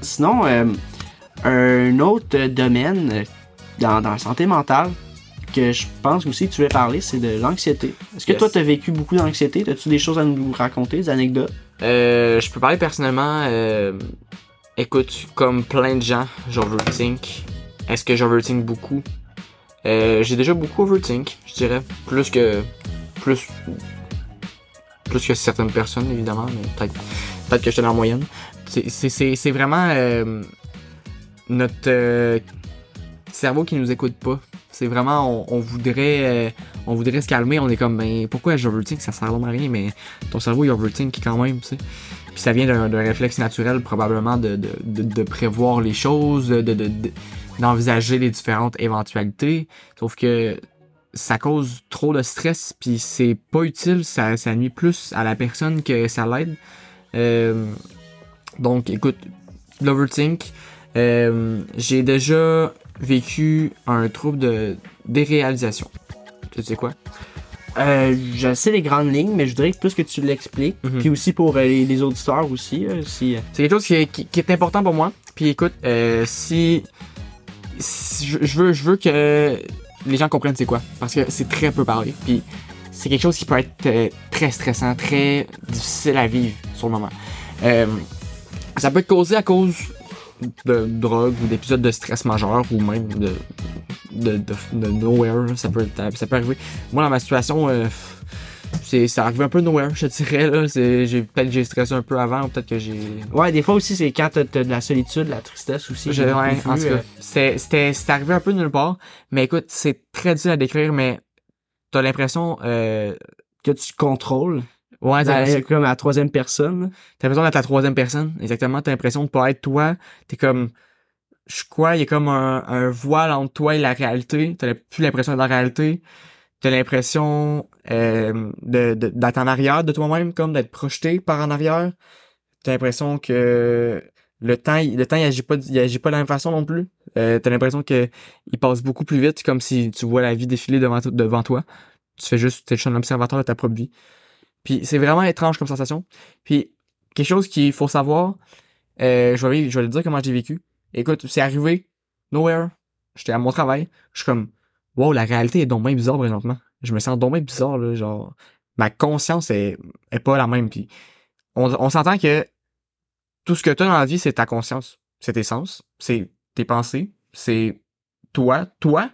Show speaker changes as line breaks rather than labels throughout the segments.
Sinon, euh, un autre domaine dans, dans la santé mentale que je pense aussi que tu veux parler, c'est de l'anxiété. Est-ce que
Yes.
toi, tu as vécu beaucoup d'anxiété? As-tu des choses à nous raconter, des anecdotes?
Euh, je peux parler personnellement. euh, écoute, comme plein de gens, j'overthink. Est-ce que j'overthink beaucoup? Euh, j'ai déjà beaucoup overthink, je dirais. Plus que. Plus. Plus que certaines personnes, évidemment, mais peut-être peut que j'étais dans la moyenne. C'est- vraiment euh, notre euh, cerveau qui nous écoute pas. C'est vraiment, on, voudrait euh, on voudrait se calmer. On est comme, ben, pourquoi j'overthink? Ça sert vraiment à rien, mais ton cerveau, il overthink quand même, tu sais. Puis ça vient d'un réflexe naturel, probablement, de, de, de, prévoir les choses, de- d'envisager les différentes éventualités. Sauf que ça cause trop de stress, puis c'est pas utile, ça, ça nuit plus à la personne que ça l'aide. Euh, donc, écoute, l'overthink, euh, j'ai déjà vécu un trouble de déréalisation. Tu sais quoi?
Euh, je sais les grandes lignes, mais je voudrais que plus que tu l'expliques.
Mhm.
Puis aussi pour euh, les, les auditeurs aussi. euh, si, euh,
C'est quelque chose qui est, qui- qui est important pour moi. Puis écoute, si, si je, je veux, je veux que les gens comprennent c'est quoi, parce que c'est très peu parlé. Puis c'est quelque chose qui peut être très stressant, très difficile à vivre sur le moment. Ça peut être causé à cause de drogue ou d'épisodes de stress majeur ou même de de, de, de nowhere. Ça peut, ça peut arriver. Moi, dans ma situation, euh, c'est ça arrive un peu nowhere, je dirais. Là. C'est- J'ai, peut-être que j'ai stressé un peu avant, ou peut-être que j'ai
Ouais, des fois aussi, c'est quand t'as t'as de la solitude, de la tristesse aussi.
je- ouais, en tout cas,
euh,
c'était- c'était c'est arrivé un peu de nulle part. Mais écoute, c'est très difficile à décrire, mais t'as l'impression. Euh,
que tu contrôles.
Ouais,
dans-
l'impression
comme à la troisième personne.
t'as l'impression d'être la troisième personne. Exactement. T'as l'impression de pas être toi. T'es comme. Je crois, il y a comme un, un voile entre toi et la réalité. T'as plus l'impression d'être dans la réalité. T'as l'impression euh, de, de- d'être en arrière de toi-même, comme d'être projeté par en arrière. T'as l'impression que le temps, il- le temps, il agit pas, il agit pas de la même façon non plus. Euh, t'as l'impression que il passe beaucoup plus vite, comme si tu vois la vie défiler devant, devant toi. Tu fais juste, t'es juste un observateur de ta propre vie. Puis c'est vraiment étrange comme sensation. Puis quelque chose qu'il faut savoir, euh, je vais, le dire comment j'ai vécu. Écoute, c'est arrivé, nowhere. J'étais à mon travail. Je suis comme, wow, la réalité est donc bien bizarre présentement. Je me sens donc bien bizarre, là, genre, ma conscience est, est pas la même. Puis on, on s'entend que tout ce que tu as dans la vie, c'est ta conscience. C'est tes sens, c'est tes pensées, c'est toi. Toi,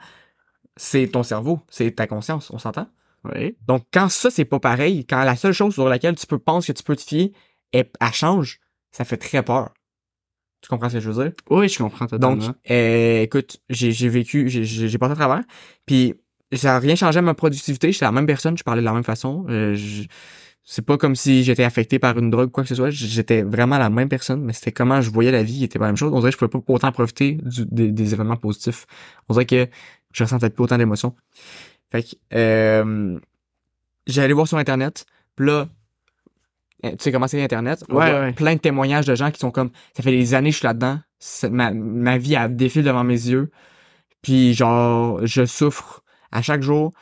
c'est ton cerveau, c'est ta conscience, on s'entend?
Oui.
Donc, quand ça, c'est pas pareil, quand la seule chose sur laquelle tu peux penser que tu peux te fier, elle, elle change, ça fait très peur. Tu comprends ce que je veux dire?
Oui, je comprends totalement.
Donc, euh, écoute, j'ai vécu, j'ai- passé à travers, puis ça a rien changé à ma productivité. J'étais la même personne, je parlais de la même façon. Euh, c'est pas comme si j'étais affecté par une drogue ou quoi que ce soit. J'étais vraiment la même personne, mais c'était comment je voyais la vie qui était pas la même chose. On dirait que je pouvais pas autant profiter du- des, des événements positifs. On dirait que je ressentais plus autant d'émotions. Fait que, euh, j'ai allé voir sur Internet, puis là, euh, tu sais comment c'est Internet? On
Ouais,
voit
ouais.
Plein de témoignages de gens qui sont comme, ça fait des années que je suis là-dedans, ma, ma vie, elle défile devant mes yeux, puis genre, je souffre à chaque jour.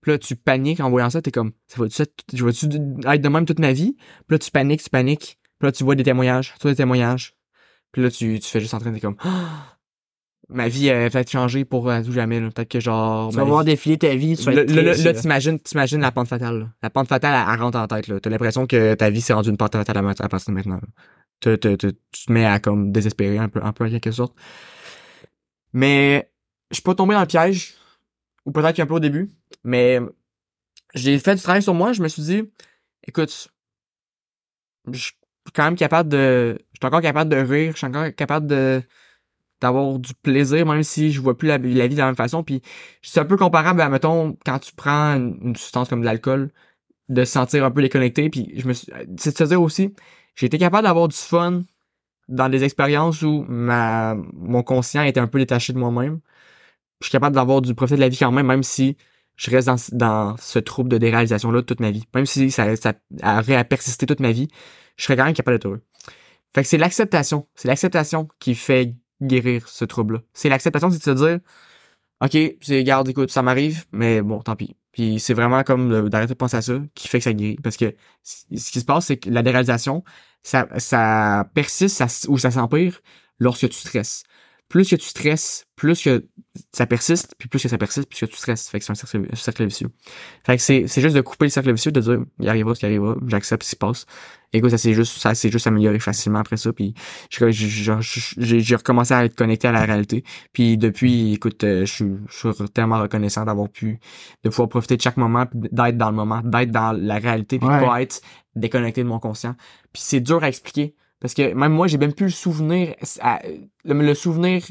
Puis là, tu paniques en voyant ça, t'es comme, ça va-tu être, je vais-tu être de même toute ma vie? Puis là, tu paniques, tu paniques. Puis là, tu vois des témoignages, tu vois des témoignages. Puis là, tu, tu fais juste en train de comme, Ah! Ma vie elle va peut-être changer pour euh, tout jamais, là. Peut-être que genre,
Tu vas
vie-
voir défiler ta vie, tu vas
Là,
être
là, là, t'imagines, t'imagines la pente fatale. là. La pente fatale, elle, elle rentre en tête. là. T'as l'impression que ta vie s'est rendue une pente fatale à, à partir de maintenant. tu te mets à comme désespérer un peu, un peu en quelque sorte. Mais je suis pas tombé dans le piège, ou peut-être qu'un peu au début, mais j'ai fait du travail sur moi. Je me suis dit, écoute, je suis quand même capable de, je suis encore capable de rire, je suis encore capable de d'avoir du plaisir, même si je vois plus la, la vie de la même façon. Puis c'est un peu comparable à, mettons, quand tu prends une, substance comme de l'alcool, de se sentir un peu déconnecté. Puis je me c'est de se dire aussi, j'ai été capable d'avoir du fun dans des expériences où ma, mon conscient était un peu détaché de moi-même. Je suis capable d'avoir du profit de la vie quand même, même si je reste dans, dans ce trouble de déréalisation-là toute ma vie. Même si ça, ça aurait à persister toute ma vie, je serais quand même capable d'être heureux. Fait que c'est l'acceptation. C'est l'acceptation qui fait guérir ce trouble-là. C'est l'acceptation, c'est de se dire, OK, c'est, garde, écoute, ça m'arrive, mais bon, tant pis. Puis c'est vraiment comme d'arrêter de penser à ça qui fait que ça guérit. Parce que ce qui se passe, c'est que la déréalisation, ça, ça persiste ou ça s'empire lorsque tu stresses plus que tu stresses, plus que ça persiste, puis plus que ça persiste, plus que tu stresses. Fait que c'est un cercle, vicieux. Fait que c'est, c'est juste de couper le cercle vicieux, de dire, il arrivera ce qui arrivera, j'accepte ce qui se passe. Écoute, ça s'est juste, ça s'est juste amélioré facilement après ça, puis j'ai, recommencé à être connecté à la réalité. Puis depuis, écoute, euh, je suis, je suis tellement reconnaissant d'avoir pu, de pouvoir profiter de chaque moment, d'être dans le moment, d'être dans la réalité, puis pas être déconnecté de mon conscient. Puis c'est dur à expliquer parce que même moi, j'ai même plus le souvenir, le, souvenir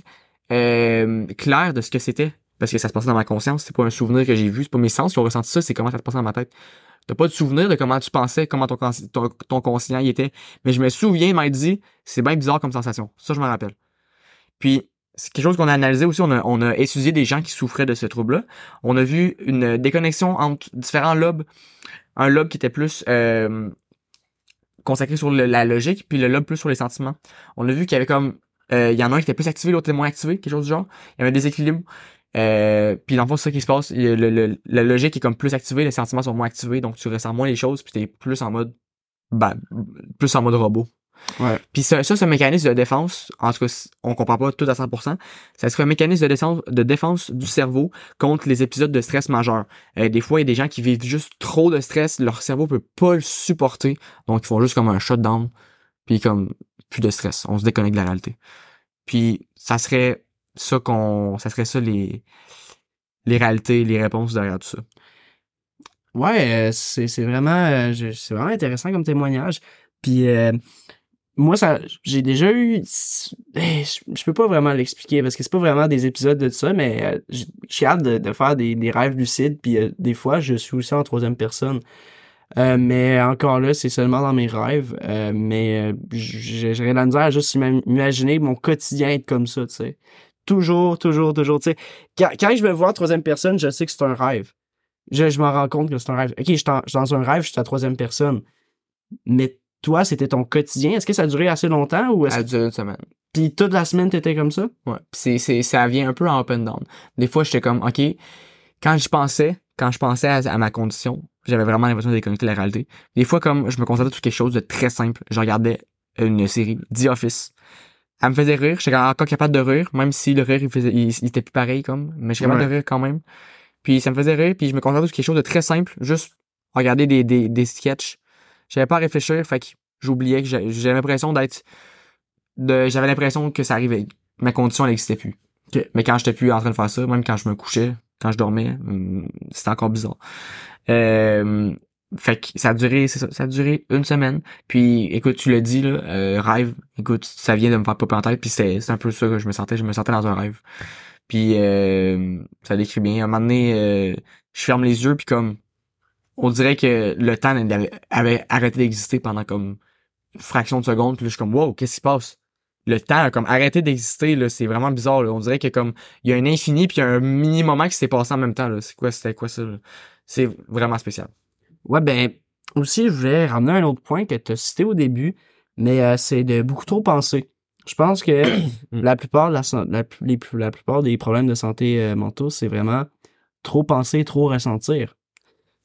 euh, clair de ce que c'était. Parce que ça se passait dans ma conscience. C'est pas un souvenir que j'ai vu. C'est pas mes sens qui ont ressenti ça. C'est comment ça se passait dans ma tête. T'as pas de souvenir de comment tu pensais, comment ton, ton, conscient y était. Mais je me souviens de m'être dit, c'est bien bizarre comme sensation. Ça, je me rappelle. Puis, c'est quelque chose qu'on a analysé aussi. On a, on a étudié des gens qui souffraient de ce trouble-là. On a vu une déconnexion entre différents lobes. Un lobe qui était plus euh, consacré sur la logique, puis le lobe plus sur les sentiments. On a vu qu'il y avait comme euh, il y en a un qui était plus activé, l'autre était moins activé, quelque chose du genre. Il y avait des équilibres. Euh, puis dans le fond, c'est ça qui se passe. Le, la logique est comme plus activée, les sentiments sont moins activés, donc tu ressens moins les choses, puis t'es plus en mode bah, plus en mode robot.
Ouais.
Puis ça, ça, ce mécanisme de défense, en tout cas, on comprend pas tout à 100%, ça serait un mécanisme de défense, de défense du cerveau contre les épisodes de stress majeur. Euh, des fois, il y a des gens qui vivent juste trop de stress, leur cerveau peut pas le supporter, donc ils font juste comme un shutdown, puis comme plus de stress, on se déconnecte de la réalité. Puis ça serait ça qu'on, ça serait ça les réalités, les réponses derrière tout ça.
Ouais, euh, c'est c'est vraiment euh, c'est vraiment intéressant comme témoignage. Puis moi, ça, j'ai déjà eu, eh, je, peux pas vraiment l'expliquer parce que c'est pas vraiment des épisodes de ça, mais euh, j'ai hâte de, faire des, rêves lucides, puis euh, des fois, je suis aussi en troisième personne. Euh, mais encore là, c'est seulement dans mes rêves. mais j'ai la misère à juste imaginer mon quotidien être comme ça, tu sais. Toujours, toujours, toujours, tu sais. Quand, quand, je me vois en troisième personne, je sais que c'est un rêve. Je, je m'en rends compte que c'est un rêve. Ok, je suis dans un rêve, je suis à troisième personne. Mais toi, c'était ton quotidien. Est-ce que ça a duré assez longtemps ou est-ce
Ça a duré une semaine.
Puis toute la semaine, t'étais comme ça?
Ouais. c'est, ça vient un peu en open down. Des fois, j'étais comme, OK, quand je pensais, quand je pensais à, ma condition, j'avais vraiment l'impression de déconnecter la réalité. Des fois, comme je me concentrais sur quelque chose de très simple, je regardais une série, The Office. Elle me faisait rire, j'étais encore capable de rire, même si le rire, il, faisait, il, était plus pareil, comme, mais j'étais capable de rire quand même. Puis ça me faisait rire, puis je me concentrais sur quelque chose de très simple, juste regarder des, des, des sketchs. J'avais pas à réfléchir, fait que j'oubliais que j'avais l'impression d'être de j'avais l'impression que ça arrivait ma condition elle n'existait plus mais quand j'étais plus en train de faire ça même quand je me couchais quand je dormais hum, c'était encore bizarre. Euh, fait que ça a duré ça, ça a duré une semaine. Puis écoute tu l'as dit là euh, rêve écoute ça vient de me faire popper en tête puis c'est un peu ça que je me sentais. Je me sentais dans un rêve. Puis euh, ça décrit bien. À un moment donné euh, je ferme les yeux puis comme on dirait que le temps avait arrêté d'exister pendant comme fraction de seconde, puis là, je suis comme, wow, qu'est-ce qui se passe? Le temps a comme arrêté d'exister, là, c'est vraiment bizarre, là. On dirait que comme, il y a un infini, puis il y a un mini moment qui s'est passé en même temps, là. C'est quoi, c'était quoi ça, C'est vraiment spécial.
Ouais, ben, aussi, je voulais ramener un autre point que tu as cité au début, mais euh, c'est de beaucoup trop penser. Je pense que la plupart la, la, les, la plupart des problèmes de santé euh, mentaux, c'est vraiment trop penser, trop ressentir.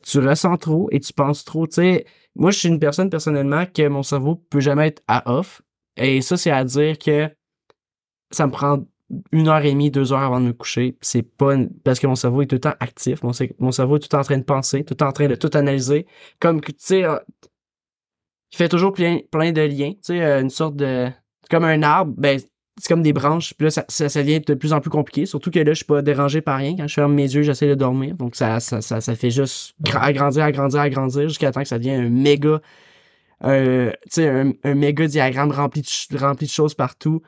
Tu ressens trop et tu penses trop. Tu sais, moi, je suis une personne personnellement que mon cerveau peut jamais être à off. Et ça, c'est à dire que ça me prend une heure et demie, deux heures avant de me coucher. C'est pas parce que mon cerveau est tout le temps actif. Mon, cerveau est tout en train de penser, tout en train de tout analyser. Comme tu sais, il fait toujours plein, plein de liens. Tu sais, une sorte de. Comme un arbre, ben, c'est comme des branches. Puis là, ça, ça, devient de plus en plus compliqué. Surtout que là, je suis pas dérangé par rien. Quand je ferme mes yeux, j'essaie de dormir. Donc, ça, ça, ça, ça fait juste agrandir, agrandir, agrandir jusqu'à temps que ça devienne un méga, sais, un, un, méga diagramme rempli de, rempli de choses partout.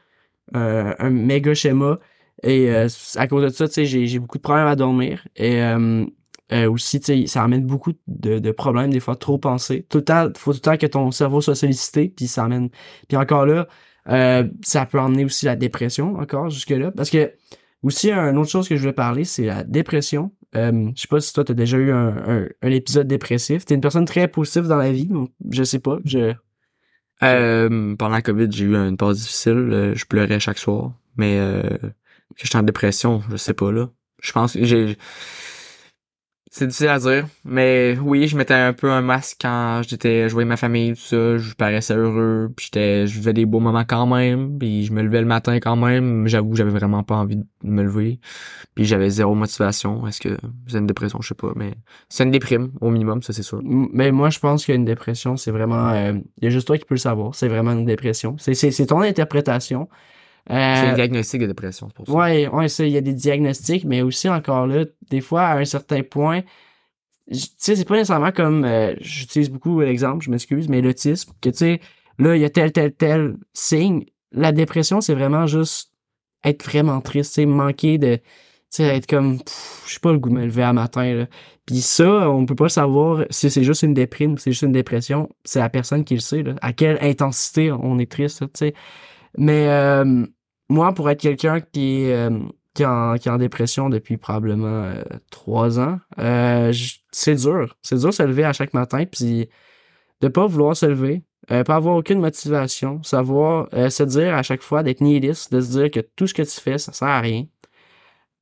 Euh, un méga schéma. Et euh, à cause de ça, j'ai beaucoup de problèmes à dormir. Et euh, euh, aussi, ça amène beaucoup de, de, problèmes, des fois trop penser. Tout le temps, faut tout le temps que ton cerveau soit sollicité, puis ça amène. Puis encore là, euh, ça peut emmener aussi la dépression encore jusque-là. Parce que aussi, une autre chose que je voulais parler, c'est la dépression. Euh, je sais pas si toi, tu as déjà eu un, un, épisode dépressif. Tu es une personne très positive dans la vie, donc je sais pas. Je...
Euh, pendant la COVID, j'ai eu une pause difficile. euh, je pleurais chaque soir. Mais euh, que j'étais en dépression, je sais pas là. Je pense que j'ai. C'est difficile à dire. Mais oui, je mettais un peu un masque quand j'étais joué avec ma famille, tout ça. Je paraissais heureux. Puis j'étais. Je vivais des beaux moments quand même. Puis je me levais le matin quand même. J'avoue, j'avais vraiment pas envie de me lever. Puis j'avais zéro motivation. Est-ce que c'est une dépression? Je sais pas. Mais c'est une déprime, au minimum, ça c'est sûr.
Mais moi, je pense qu'il y a une dépression, c'est vraiment. euh, Il y a juste toi qui peux le savoir. C'est vraiment une dépression. C'est c'est ton interprétation. Euh,
C'est un diagnostic de dépression, c'est pour ça.
Ouais, ouais, ça, il y a des diagnostics, mais aussi encore là, des fois, à un certain point, tu sais, c'est pas nécessairement comme, euh, j'utilise beaucoup l'exemple, je m'excuse, mais l'autisme, que tu sais, là, il y a tel, tel, tel signe. La dépression, c'est vraiment juste être vraiment triste, tu sais, manquer de, tu sais, être comme, je sais pas le goût de me lever à matin, là. Puis ça, on peut pas savoir si c'est juste une déprime ou c'est juste une dépression. C'est la personne qui le sait, là. À quelle intensité on est triste, tu sais. Mais euh, moi, pour être quelqu'un qui euh, qui, est en, qui est en dépression depuis probablement euh, trois ans, c'est dur. C'est dur de se lever à chaque matin, puis de pas vouloir se lever, pas avoir aucune motivation, savoir se dire à chaque fois d'être nihiliste, de se dire que tout ce que tu fais, ça sert à rien.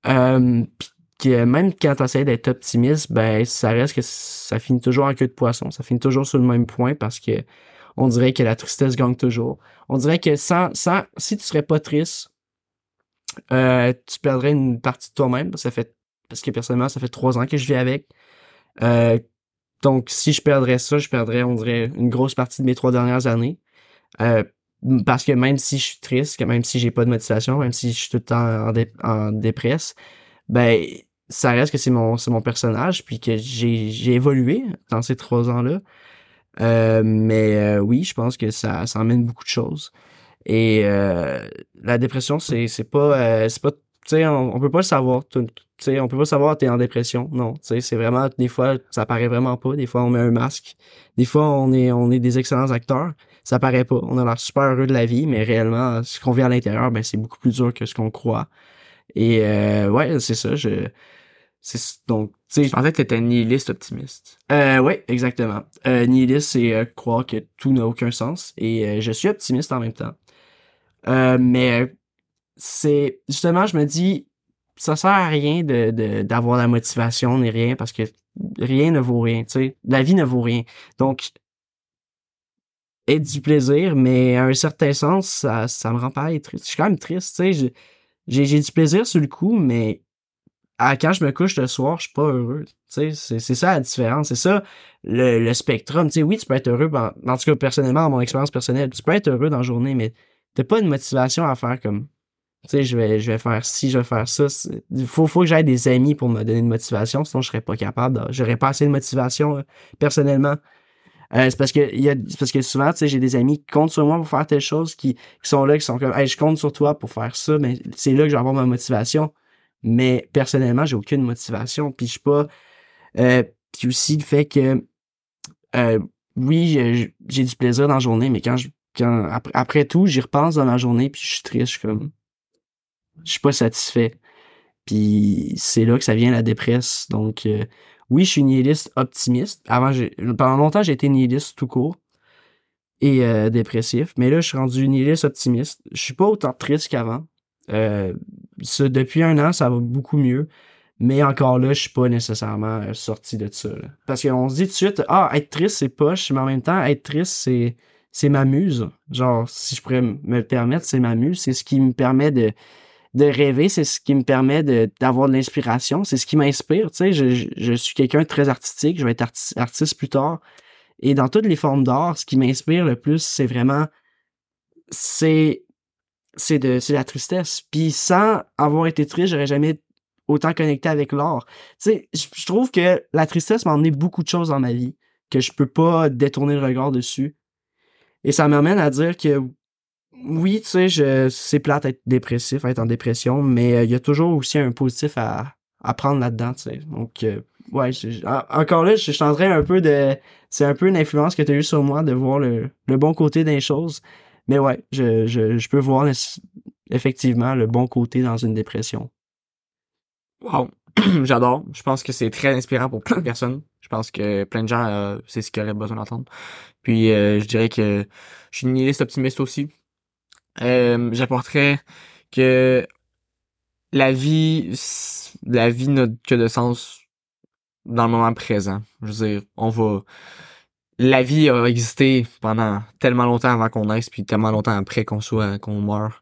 Puis que même quand tu essaies d'être optimiste, ben ça reste que ça finit toujours en queue de poisson. Ça finit toujours sur le même point parce que on dirait que la tristesse gagne toujours. On dirait que sans, sans si tu serais pas triste, euh, tu perdrais une partie de toi-même. Ça fait parce que personnellement, ça fait trois ans que je vis avec. Euh, donc, si je perdrais ça, je perdrais, on dirait, une grosse partie de mes trois dernières années. Euh, parce que même si je suis triste, même si j'ai pas de motivation, même si je suis tout le temps en, dé- dépresse, ben ça reste que c'est mon mon personnage puis que j'ai évolué dans ces trois ans-là. Euh, mais euh, oui, je pense que ça ça emmène beaucoup de choses. Et euh, la dépression, c'est pas c'est pas tu sais on, on peut pas le savoir. Tu sais, on peut pas savoir t'es en dépression. Non, tu sais, c'est vraiment des fois ça paraît vraiment pas. Des fois on met un masque. Des fois on est on est des excellents acteurs. Ça paraît pas. On a l'air super heureux de la vie, mais réellement ce qu'on vit à l'intérieur, ben c'est beaucoup plus dur que ce qu'on croit. Et ouais, c'est ça. Je donc tu sais
Je pensais que t'étais nihiliste optimiste.
euh, oui, exactement. Euh, nihiliste, c'est euh, croire que tout n'a aucun sens. Et euh, je suis optimiste en même temps. Mais c'est justement, je me dis, ça sert à rien de de- d'avoir la motivation ni rien parce que rien ne vaut rien. Sais, la vie ne vaut rien. Donc, être du plaisir, mais à un certain sens, ça ça me rend pas triste. Je suis quand même triste. J'ai du plaisir sur le coup, mais à, quand je me couche le soir, je suis pas heureux. C'est ça la différence. C'est ça le, le spectrum. Oui, tu peux être heureux, ben, en tout cas, personnellement, dans mon expérience personnelle, tu peux être heureux dans la journée, mais t'as pas une motivation à faire comme, je vais, je vais faire ci, je vais faire ça. Il faut, faut que j'aie des amis pour me donner une motivation, sinon je serais pas capable. J'aurais pas assez de motivation, euh, personnellement. Euh, c'est parce que parce que souvent tu sais j'ai des amis qui comptent sur moi pour faire telle chose qui, qui sont là qui sont comme hey, je compte sur toi pour faire ça mais c'est là que je vais avoir ma motivation mais personnellement j'ai aucune motivation puis je suis pas euh, puis aussi le fait que euh, oui j'ai- du plaisir dans la journée mais quand je quand après, tout j'y repense dans ma journée puis je suis triste comme je suis pas satisfait. Puis c'est là que ça vient la dépresse. Donc euh, oui je suis nihiliste optimiste. Avant pendant longtemps j'ai été nihiliste tout court et dépressif. Mais là je suis rendu nihiliste optimiste. Je suis pas autant triste qu'avant. Euh, ça, depuis un an, ça va beaucoup mieux. Mais encore là, je suis pas nécessairement euh, sorti de ça. Parce qu'on se dit tout de suite, ah, être triste, c'est poche, mais en même temps, être triste, c'est, c'est ma muse. Genre, si je pourrais me le permettre, c'est ma muse. C'est ce qui me permet de, de rêver, c'est ce qui me permet d'avoir de l'inspiration, c'est ce qui m'inspire. Tu sais, je, je, suis quelqu'un de très artistique, je vais être arti- artiste plus tard. Et dans toutes les formes d'art, ce qui m'inspire le plus, c'est vraiment, c'est c'est de c'est la tristesse. Puis sans avoir été triste, j'aurais jamais autant connecté avec l'art. Tu sais, je je trouve que la tristesse m'a emmené beaucoup de choses dans ma vie que je peux pas détourner le regard dessus. Et ça m'amène à dire que oui, tu sais, je c'est plate être dépressif, être en dépression, mais euh, il y a toujours aussi un positif à, à prendre là-dedans, tu sais. Donc euh, ouais, je- en- encore là, je train un peu de c'est un peu une influence que tu as eu sur moi de voir le bon côté des choses. Mais ouais, je, je, je peux voir effectivement le bon côté dans une dépression.
Wow. J'adore. Je pense que c'est très inspirant pour plein de personnes. Je pense que plein de gens, euh, c'est ce qu'ils auraient besoin d'entendre. Puis euh, je dirais que je suis nihiliste optimiste aussi. Euh, J'apporterais que la vie, la vie n'a que de sens dans le moment présent. Je veux dire, on va... La vie a existé pendant tellement longtemps avant qu'on naisse, puis tellement longtemps après qu'on soit, qu'on meurt.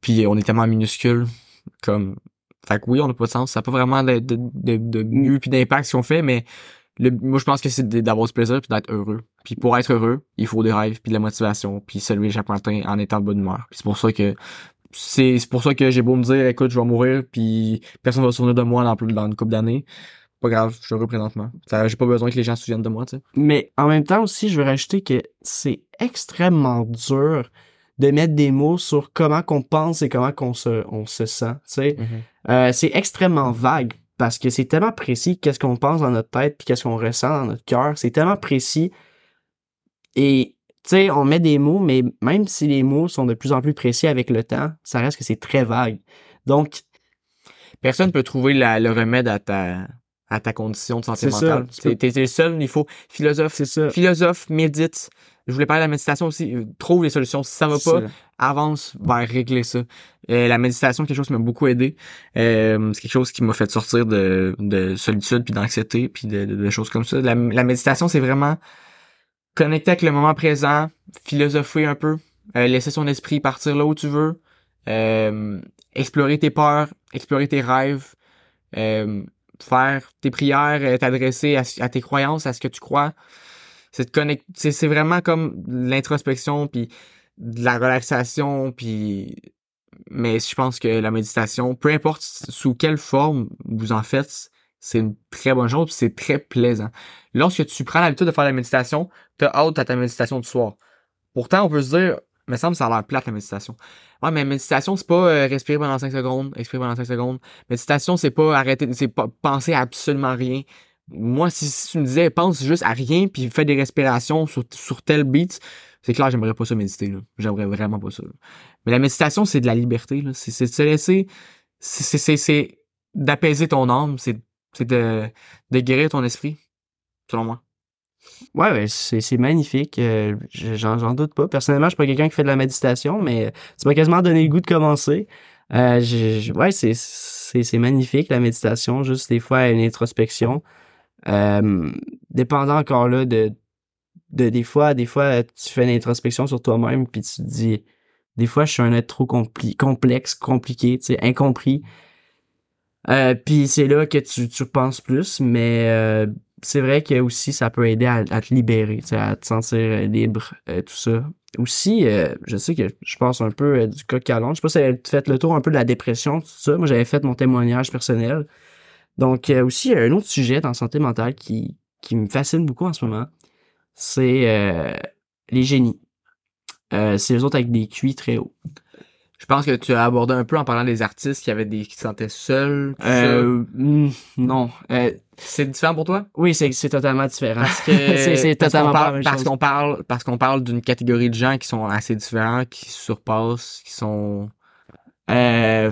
Puis on est tellement minuscule, comme... Fait que oui, on n'a pas de sens. Ça n'a pas vraiment de, de, de, de mieux puis d'impact ce qu'on fait, mais le, moi je pense que c'est d'avoir ce plaisir puis d'être heureux. Puis pour être heureux, il faut des rêves puis de la motivation puis se lever chaque matin en étant de bonne humeur. C'est pour ça que c'est c'est pour ça que j'ai beau me dire écoute, je vais mourir puis personne va se souvenir de moi dans dans une couple d'années. Pas grave, je suis heureux présentement. J'ai pas besoin que les gens se souviennent de moi, tu sais.
Mais en même temps aussi, je veux rajouter que c'est extrêmement dur de mettre des mots sur comment qu'on pense et comment qu'on se on se sent, tu sais. Euh, c'est extrêmement vague parce que c'est tellement précis qu'est-ce qu'on pense dans notre tête puis qu'est-ce qu'on ressent dans notre cœur. C'est tellement précis et tu sais, on met des mots, mais même si les mots sont de plus en plus précis avec le temps, ça reste que c'est très vague. Donc,
personne peut trouver la, le remède à ta à ta condition de santé mentale. T'es es le seul, il faut philosophe, philosophe, médite. Je voulais parler de la méditation aussi. Trouve les solutions. Si ça va pas, avance vers régler ça. Euh, la méditation, quelque chose qui m'a beaucoup aidé. Euh, c'est quelque chose qui m'a fait sortir de, de solitude puis d'anxiété puis de, de, choses comme ça. La, la méditation, c'est vraiment connecter avec le moment présent, philosopher un peu, euh, laisser son esprit partir là où tu veux, euh, explorer tes peurs, explorer tes rêves, euh, faire tes prières, euh, t'adresser à, à, tes croyances, à ce que tu crois. C'est c'est vraiment comme l'introspection puis de la relaxation puis mais je pense que la méditation, peu importe sous quelle forme vous en faites, c'est une très bonne chose, c'est très plaisant. Lorsque tu prends l'habitude de faire la méditation, t'as hâte à ta méditation du soir. Pourtant, on peut se dire, mais ça me ça a l'air plate la méditation. Ouais, mais méditation, c'est pas euh, respirer pendant 5 secondes, expirer pendant 5 secondes. Méditation, c'est pas arrêter, c'est pas penser à absolument rien. Moi, si, tu me disais, pense juste à rien, puis fais des respirations sur, sur tel beat, c'est clair, j'aimerais pas ça méditer, là. J'aimerais vraiment pas ça. Mais la méditation, c'est de la liberté, là. C'est de se laisser, c'est d'apaiser ton âme, c'est c'est de, de guérir ton esprit, selon moi.
Ouais, c'est magnifique. Euh, J'en doute pas. Personnellement, je suis pas quelqu'un qui fait de la méditation, mais tu m'as quasiment donné le goût de commencer. Euh, ouais, c'est magnifique la méditation. Juste des fois une introspection. Euh, dépendant encore là de, de des fois, des fois tu fais une introspection sur toi-même puis tu te dis, des fois je suis un être trop complexe, compliqué, incompris. Euh, puis c'est là que tu, tu penses plus, mais euh, c'est vrai que aussi ça peut aider à, te libérer, à te sentir libre, euh, tout ça. Aussi, euh, je sais que je pense un peu du coq à Je sais pas si tu fait le tour un peu de la dépression, tout ça. Moi, j'avais fait mon témoignage personnel. Donc, aussi, il y a un autre sujet dans la santé mentale qui, qui me fascine beaucoup en ce moment. C'est les génies. c'est les autres avec des QI très hauts.
Je pense que tu as abordé un peu en parlant des artistes qui avaient des qui se sentaient seuls.
Euh, mm, non. Euh,
c'est différent pour toi?
Oui, c'est c'est totalement différent.
Parce que c'est totalement parle, parce qu'on parle parce qu'on parle d'une catégorie de gens qui sont assez différents, qui surpassent, qui sont
euh,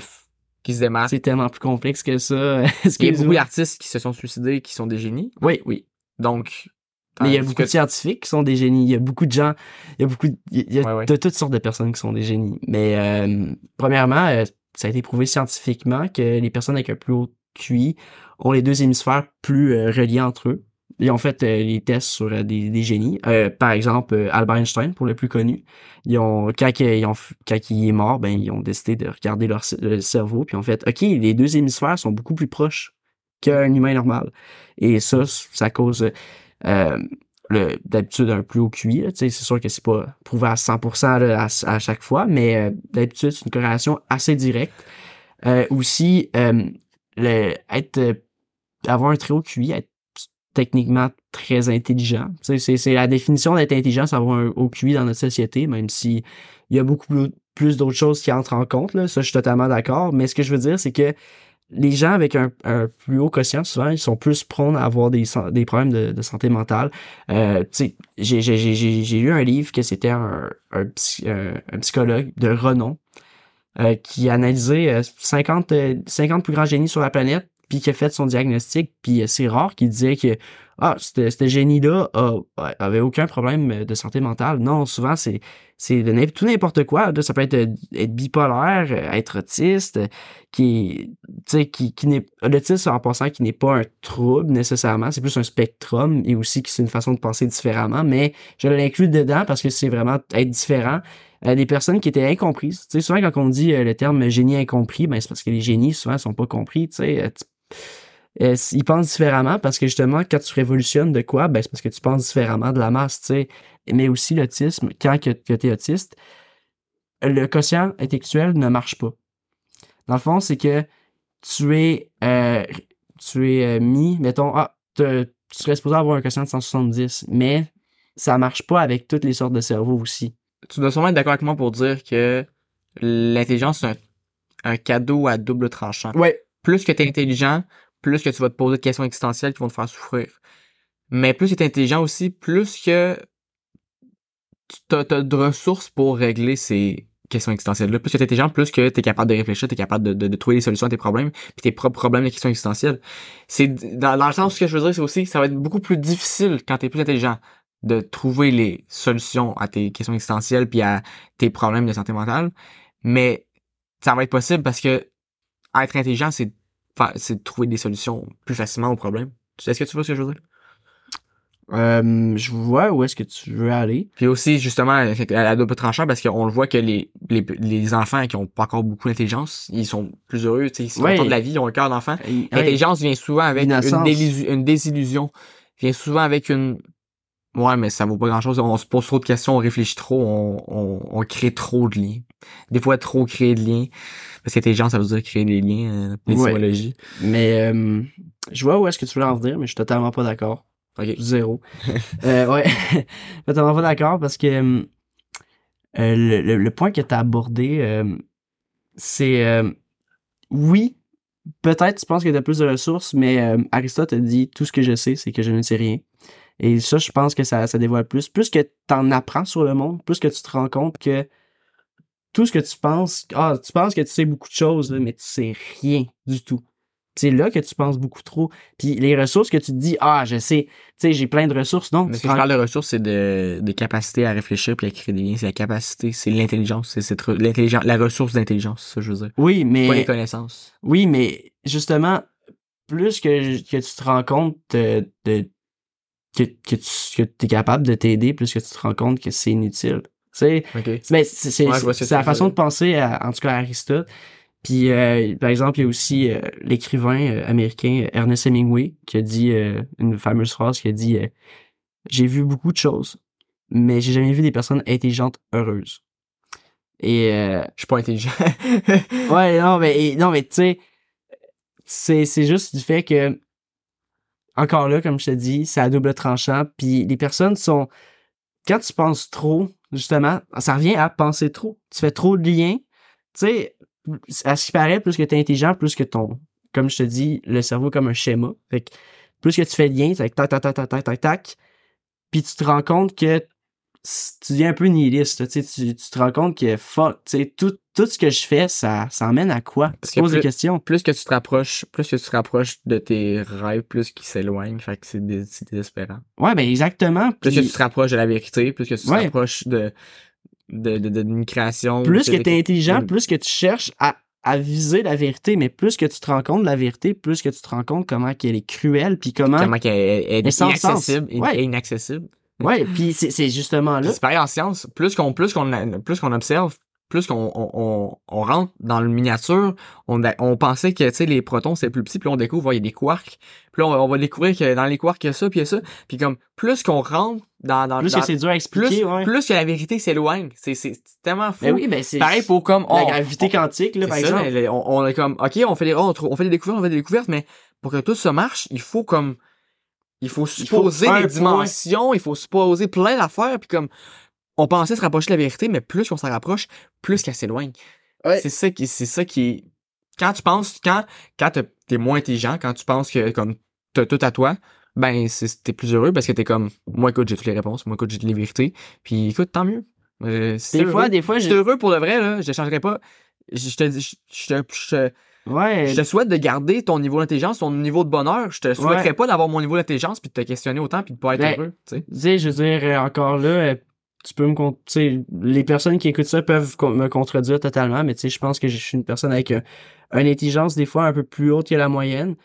qui se démarquent.
C'est tellement plus complexe que ça.
Il y a beaucoup d'artistes qui se sont suicidés, qui sont des génies.
Oui, oui.
Donc
mais il y a beaucoup de scientifiques qui sont des génies. Il y a beaucoup de gens, il y a beaucoup, de, il y a de toutes sortes de personnes qui sont des génies. Mais euh, premièrement, euh, ça a été prouvé scientifiquement que les personnes avec un plus haut QI ont les deux hémisphères plus euh, reliés entre eux. Ils ont fait les tests sur des, des, génies. par exemple, Albert Einstein, pour le plus connu. Ils ont, quand, ils ont, quand il est mort, ben, ils ont décidé de regarder leur cerveau, puis ont fait, OK, les deux hémisphères sont beaucoup plus proches qu'un humain normal. Et ça, ça cause euh, d'habitude un plus haut QI. C'est sûr que c'est pas prouvé à 100% à, chaque fois, mais euh, d'habitude, c'est une corrélation assez directe. Euh, aussi, être, avoir un très haut QI, être techniquement très intelligent. C'est la définition d'être intelligent, c'est avoir un haut QI dans notre société, même si il y a beaucoup plus, d'autres choses qui entrent en compte. Ça, je suis totalement d'accord. Mais ce que je veux dire, c'est que les gens avec un, plus haut quotient, souvent, ils sont plus prônes à avoir des, des problèmes de, santé mentale. Euh, j'ai lu un livre que c'était un, un, psychologue de renom euh, qui analysait 50, euh, 50 plus grands génies sur la planète, puis qui a fait son diagnostic, puis c'est rare qu'il disait que ah, ce génie-là avait aucun problème de santé mentale. Non, souvent, c'est tout n'importe quoi. Ça peut être, être bipolaire, être autiste, qui, qui, qui n'est, en passant, qui n'est pas un trouble nécessairement, c'est plus un spectrum et aussi que c'est une façon de penser différemment, mais je l'inclus dedans parce que c'est vraiment être différent. Euh, des personnes qui étaient incomprises. Souvent quand on dit euh, le terme génie incompris, ben c'est parce que les génies souvent sont pas compris. Tu sais, euh, ils pensent différemment parce que justement quand tu révolutionnes de quoi, ben c'est parce que tu penses différemment de la masse. Tu sais, mais aussi l'autisme quand que, que tu es autiste, le quotient intellectuel ne marche pas. Dans le fond, c'est que tu es tu es mis, mettons, ah, tu serais supposé avoir un quotient de 170, mais ça marche pas avec toutes les sortes de cerveaux aussi
tu dois sûrement être d'accord avec moi pour dire que l'intelligence, c'est un, cadeau à double tranchant.
Ouais.
Plus que tu es intelligent, plus que tu vas te poser des questions existentielles qui vont te faire souffrir. Mais plus tu es intelligent aussi, plus que tu as, de ressources pour régler ces questions existentielles-là. Plus que tu es intelligent, plus que tu es capable de réfléchir, tu es capable de, trouver des solutions à tes problèmes, puis tes propres problèmes de questions existentielles. C'est dans, dans le sens, ce que je veux dire, c'est aussi, ça va être beaucoup plus difficile quand tu es plus intelligent de trouver les solutions à tes questions existentielles puis à tes problèmes de santé mentale. Mais ça va être possible parce que être intelligent, c'est de trouver des solutions plus facilement aux problèmes. Est-ce que tu vois ce que je veux dire?
Euh, je vois où est-ce que tu veux aller.
Puis aussi, justement, à la double tranchant, parce qu'on le voit que les, les, les enfants qui ont pas encore beaucoup d'intelligence, ils sont plus heureux, ils sont de la vie, ils ont un cœur d'enfant. L'intelligence vient souvent avec une, une, désillusion, vient souvent avec une, Ouais, mais ça vaut pas grand chose. On se pose trop de questions, on réfléchit trop, on, on, on crée trop de liens. Des fois, trop créer de liens. Parce qu'intelligence, ça veut dire créer des liens, euh,
Mais euh, je vois où est-ce que tu veux en venir, mais je suis totalement pas d'accord.
Ok.
Zéro. euh, ouais. totalement pas d'accord parce que euh, le, le, point que tu as abordé, c'est oui, peut-être tu penses que tu as plus de ressources, mais Aristote a dit tout ce que je sais, c'est que je ne sais rien. Et ça, je pense que ça, ça dévoile plus. Plus que tu en apprends sur le monde, plus que tu te rends compte que tout ce que tu penses, ah, tu penses que tu sais beaucoup de choses, mais tu sais rien du tout. C'est là que tu penses beaucoup trop. Puis les ressources que tu te dis, ah, je sais, tu sais, j'ai plein de ressources. Non,
mais ce que je parle de ressources, c'est de, de capacité à réfléchir puis à créer des liens. C'est la capacité, c'est l'intelligence. C'est l'intelligence, la ressource d'intelligence, ça, je veux dire.
Oui, mais.
Pas les connaissances.
Oui, mais justement, plus que, que tu te rends compte de, de que, que tu que es capable de t'aider plus que tu te rends compte que c'est inutile. Tu c'est la façon de penser, à, en tout cas à Aristote. Puis, euh, par exemple, il y a aussi euh, l'écrivain euh, américain Ernest Hemingway qui a dit une fameuse phrase qui a dit J'ai vu beaucoup de choses, mais j'ai jamais vu des personnes intelligentes heureuses. Et je
suis pas intelligent.
ouais, non, mais non, mais tu sais, c'est c'est juste du fait que encore là, comme je te dis, c'est à double tranchant. Puis les personnes sont. Quand tu penses trop, justement, ça revient à penser trop. Tu fais trop de liens. Tu sais, à ce qui paraît, plus que tu es intelligent, plus que ton. Comme je te dis, le cerveau comme un schéma. Fait que plus que tu fais de liens, c'est tac, tac, tac, tac, tac, tac, tac. Puis tu te rends compte que tu deviens un peu nihiliste. Tu, tu, te rends compte que fuck, tout, tout ce que je fais, ça, ça emmène à quoi? Tu poses des questions.
Plus que tu te rapproches, plus que tu te rapproches de tes rêves, plus qu'ils s'éloignent. Fait que c'est, désespérant.
Ouais, ben exactement.
Plus que tu te rapproches de la vérité, plus que tu te rapproches de, de, de, d'une création.
Plus que tu es intelligent, plus que tu cherches à, à viser la vérité, mais plus que tu te rends compte de la vérité, plus que tu te rends compte comment qu'elle est cruelle, puis comment...
Comment qu'elle est, inaccessible, ouais. inaccessible.
Ouais, puis c'est justement là.
C'est pareil en science. Plus qu'on plus qu'on plus qu'on observe, plus qu'on on, on, rentre dans le miniature, on, on pensait que tu sais les protons c'est plus petit, puis on découvre il y a des quarks. Puis là, on, va découvrir que dans les quarks il y a ça, puis il y a ça. Puis comme plus qu'on rentre dans dans
plus que c'est dur à expliquer,
plus, plus que la vérité s'éloigne. C'est c'est tellement fou.
Ben oui, ben c'est
pareil pour comme
la gravité quantique là par exemple.
on, est comme OK, on fait des on, on fait des découvertes, on fait des découvertes, mais pour que tout ça marche, il faut comme il faut supposer des dimensions, il faut supposer plein d'affaires, puis comme on pensait se rapprocher de la vérité, mais plus qu'on s'en rapproche, plus qu'elle s'éloigne. C'est ça qui, c'est ça qui, quand tu penses, quand, quand t'es moins intelligent, quand tu penses que comme t'as tout à toi, ben t'es plus heureux parce que t'es comme, moi écoute j'ai toutes les réponses, moi écoute j'ai toutes les vérités, puis écoute tant mieux.
Euh, des fois, des fois,
j'étais heureux pour le vrai là, je changerais pas. Je te, je, je,
Ouais.
Je te souhaite de garder ton niveau d'intelligence, ton niveau de bonheur. Je te souhaiterais
Ouais.
pas d'avoir mon niveau d'intelligence puis de te questionner autant puis de pas être
Ben,
heureux, tu sais.
Je veux dire, euh, encore là, euh, tu peux me sais, les personnes qui écoutent ça peuvent me contredire totalement, mais tu sais, je pense que je suis une personne avec un- une intelligence des fois un peu plus haute que la moyenne.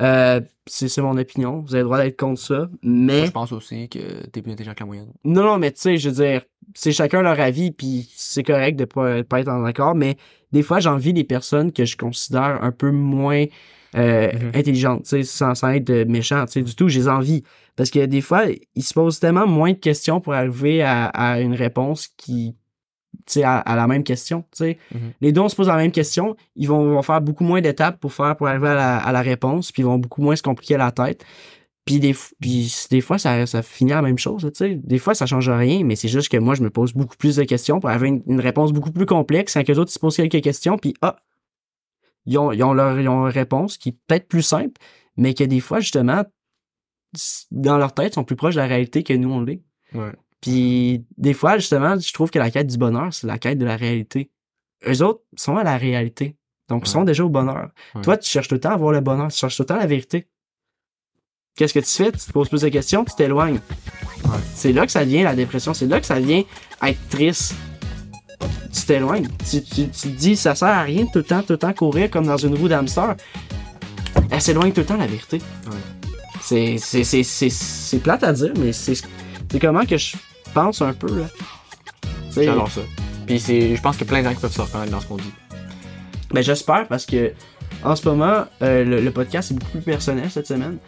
Euh, c'est mon opinion. Vous avez le droit d'être contre ça, mais
Je pense aussi que t'es plus intelligent que la moyenne.
non, non, mais tu sais, je veux dire, c'est chacun leur avis, puis c'est correct de pas, pas être en accord, mais des fois, j'envie des personnes que je considère un peu moins euh,
Mhm.
intelligentes, tu sais, sans, sans être méchant, tu sais, du tout, je les envie. Parce que des fois, ils se posent tellement moins de questions pour arriver à, à une réponse qui, à, à la même question.
Mhm.
Les deux, on se pose la même question, ils vont, vont faire beaucoup moins d'étapes pour faire, pour arriver à la, à la réponse, puis ils vont beaucoup moins se compliquer la tête. Puis des, f- puis des fois, ça, ça finit à la même chose, sais. Des fois, ça change rien, mais c'est juste que moi, je me pose beaucoup plus de questions pour avoir une, une réponse beaucoup plus complexe, quand que les autres, ils se posent quelques questions, puis ah, ils ont, ils ont leur, ils ont leur réponse qui est peut-être plus simple, mais que des fois, justement, dans leur tête, sont plus proches de la réalité que nous, on l'est.
Ouais.
Puis des fois, justement, je trouve que la quête du bonheur, c'est la quête de la réalité. Eux autres sont à la réalité. Donc, ils sont déjà au bonheur.
Ouais.
Toi, tu cherches tout le temps à voir le bonheur, tu cherches tout le temps la vérité. Qu'est-ce que tu fais? Tu te poses plus de questions, tu t'éloignes.
Ouais.
C'est là que ça vient la dépression, c'est là que ça vient être triste. Tu t'éloignes. Tu, tu, tu te dis, ça sert à rien de tout le temps, tout le temps courir comme dans une roue d'hamster. Elle s'éloigne tout le temps la vérité. C'est, plate à dire, mais c'est comment que je pense un peu,
J'adore ça. Puis je pense a plein de gens qui peuvent se reconnaître dans ce qu'on dit.
Ben j'espère parce que en ce moment, euh, le, le podcast est beaucoup plus personnel cette semaine.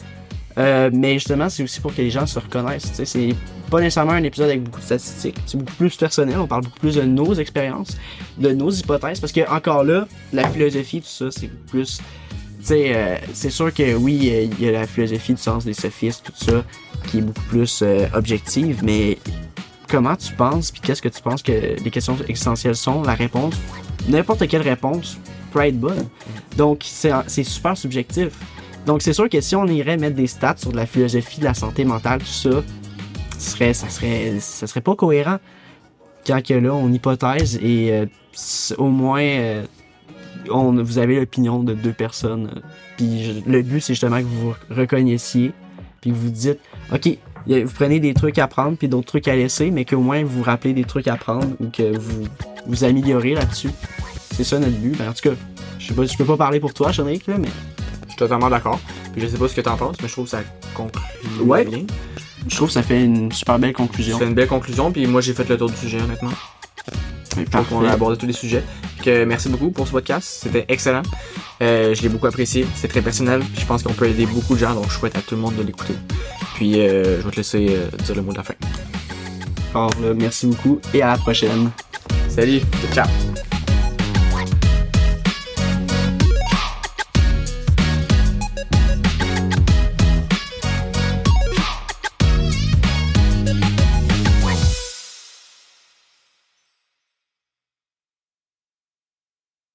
Euh, mais justement, c'est aussi pour que les gens se reconnaissent. C'est pas nécessairement un épisode avec beaucoup de statistiques. C'est beaucoup plus personnel. On parle beaucoup plus de nos expériences, de nos hypothèses. Parce que encore là, la philosophie, tout ça, c'est beaucoup plus. Euh, c'est sûr que oui, il y a la philosophie du sens des sophistes, tout ça, qui est beaucoup plus objective. Mais comment tu penses, puis qu'est-ce que tu penses que les questions existentielles sont La réponse, n'importe quelle réponse peut être bonne. Donc, c'est super subjectif. Donc, c'est sûr que si on irait mettre des stats sur de la philosophie, de la santé mentale, tout ça, serait, ça serait, ça serait pas cohérent. Quand que là, on hypothèse et euh, au moins, euh, on, vous avez l'opinion de deux personnes. euh, Puis le but, c'est justement que vous vous reconnaissiez, puis vous dites, OK, vous prenez des trucs à prendre, puis d'autres trucs à laisser, mais qu'au moins vous vous rappelez des trucs à prendre ou que vous vous améliorez là-dessus. C'est ça notre but. Ben, en tout cas, je sais pas, je peux pas parler pour toi, Chédric, là, mais
Je suis totalement d'accord. Puis je sais pas ce que t'en penses, mais je trouve que ça conclut
Ouais.
bien.
je trouve que ça fait une super belle conclusion.
C'est une belle conclusion, puis moi j'ai fait le tour du sujet honnêtement.
Oui,
Donc
parfait.
on a abordé tous les sujets. Que merci beaucoup pour ce podcast, c'était excellent. Euh, je l'ai beaucoup apprécié, c'est très personnel, je pense qu'on peut aider beaucoup de gens, donc je souhaite à tout le monde de l'écouter. Puis euh, je vais te laisser euh, dire le mot de la fin.
Alors, là, merci beaucoup et à la prochaine.
Salut, ciao.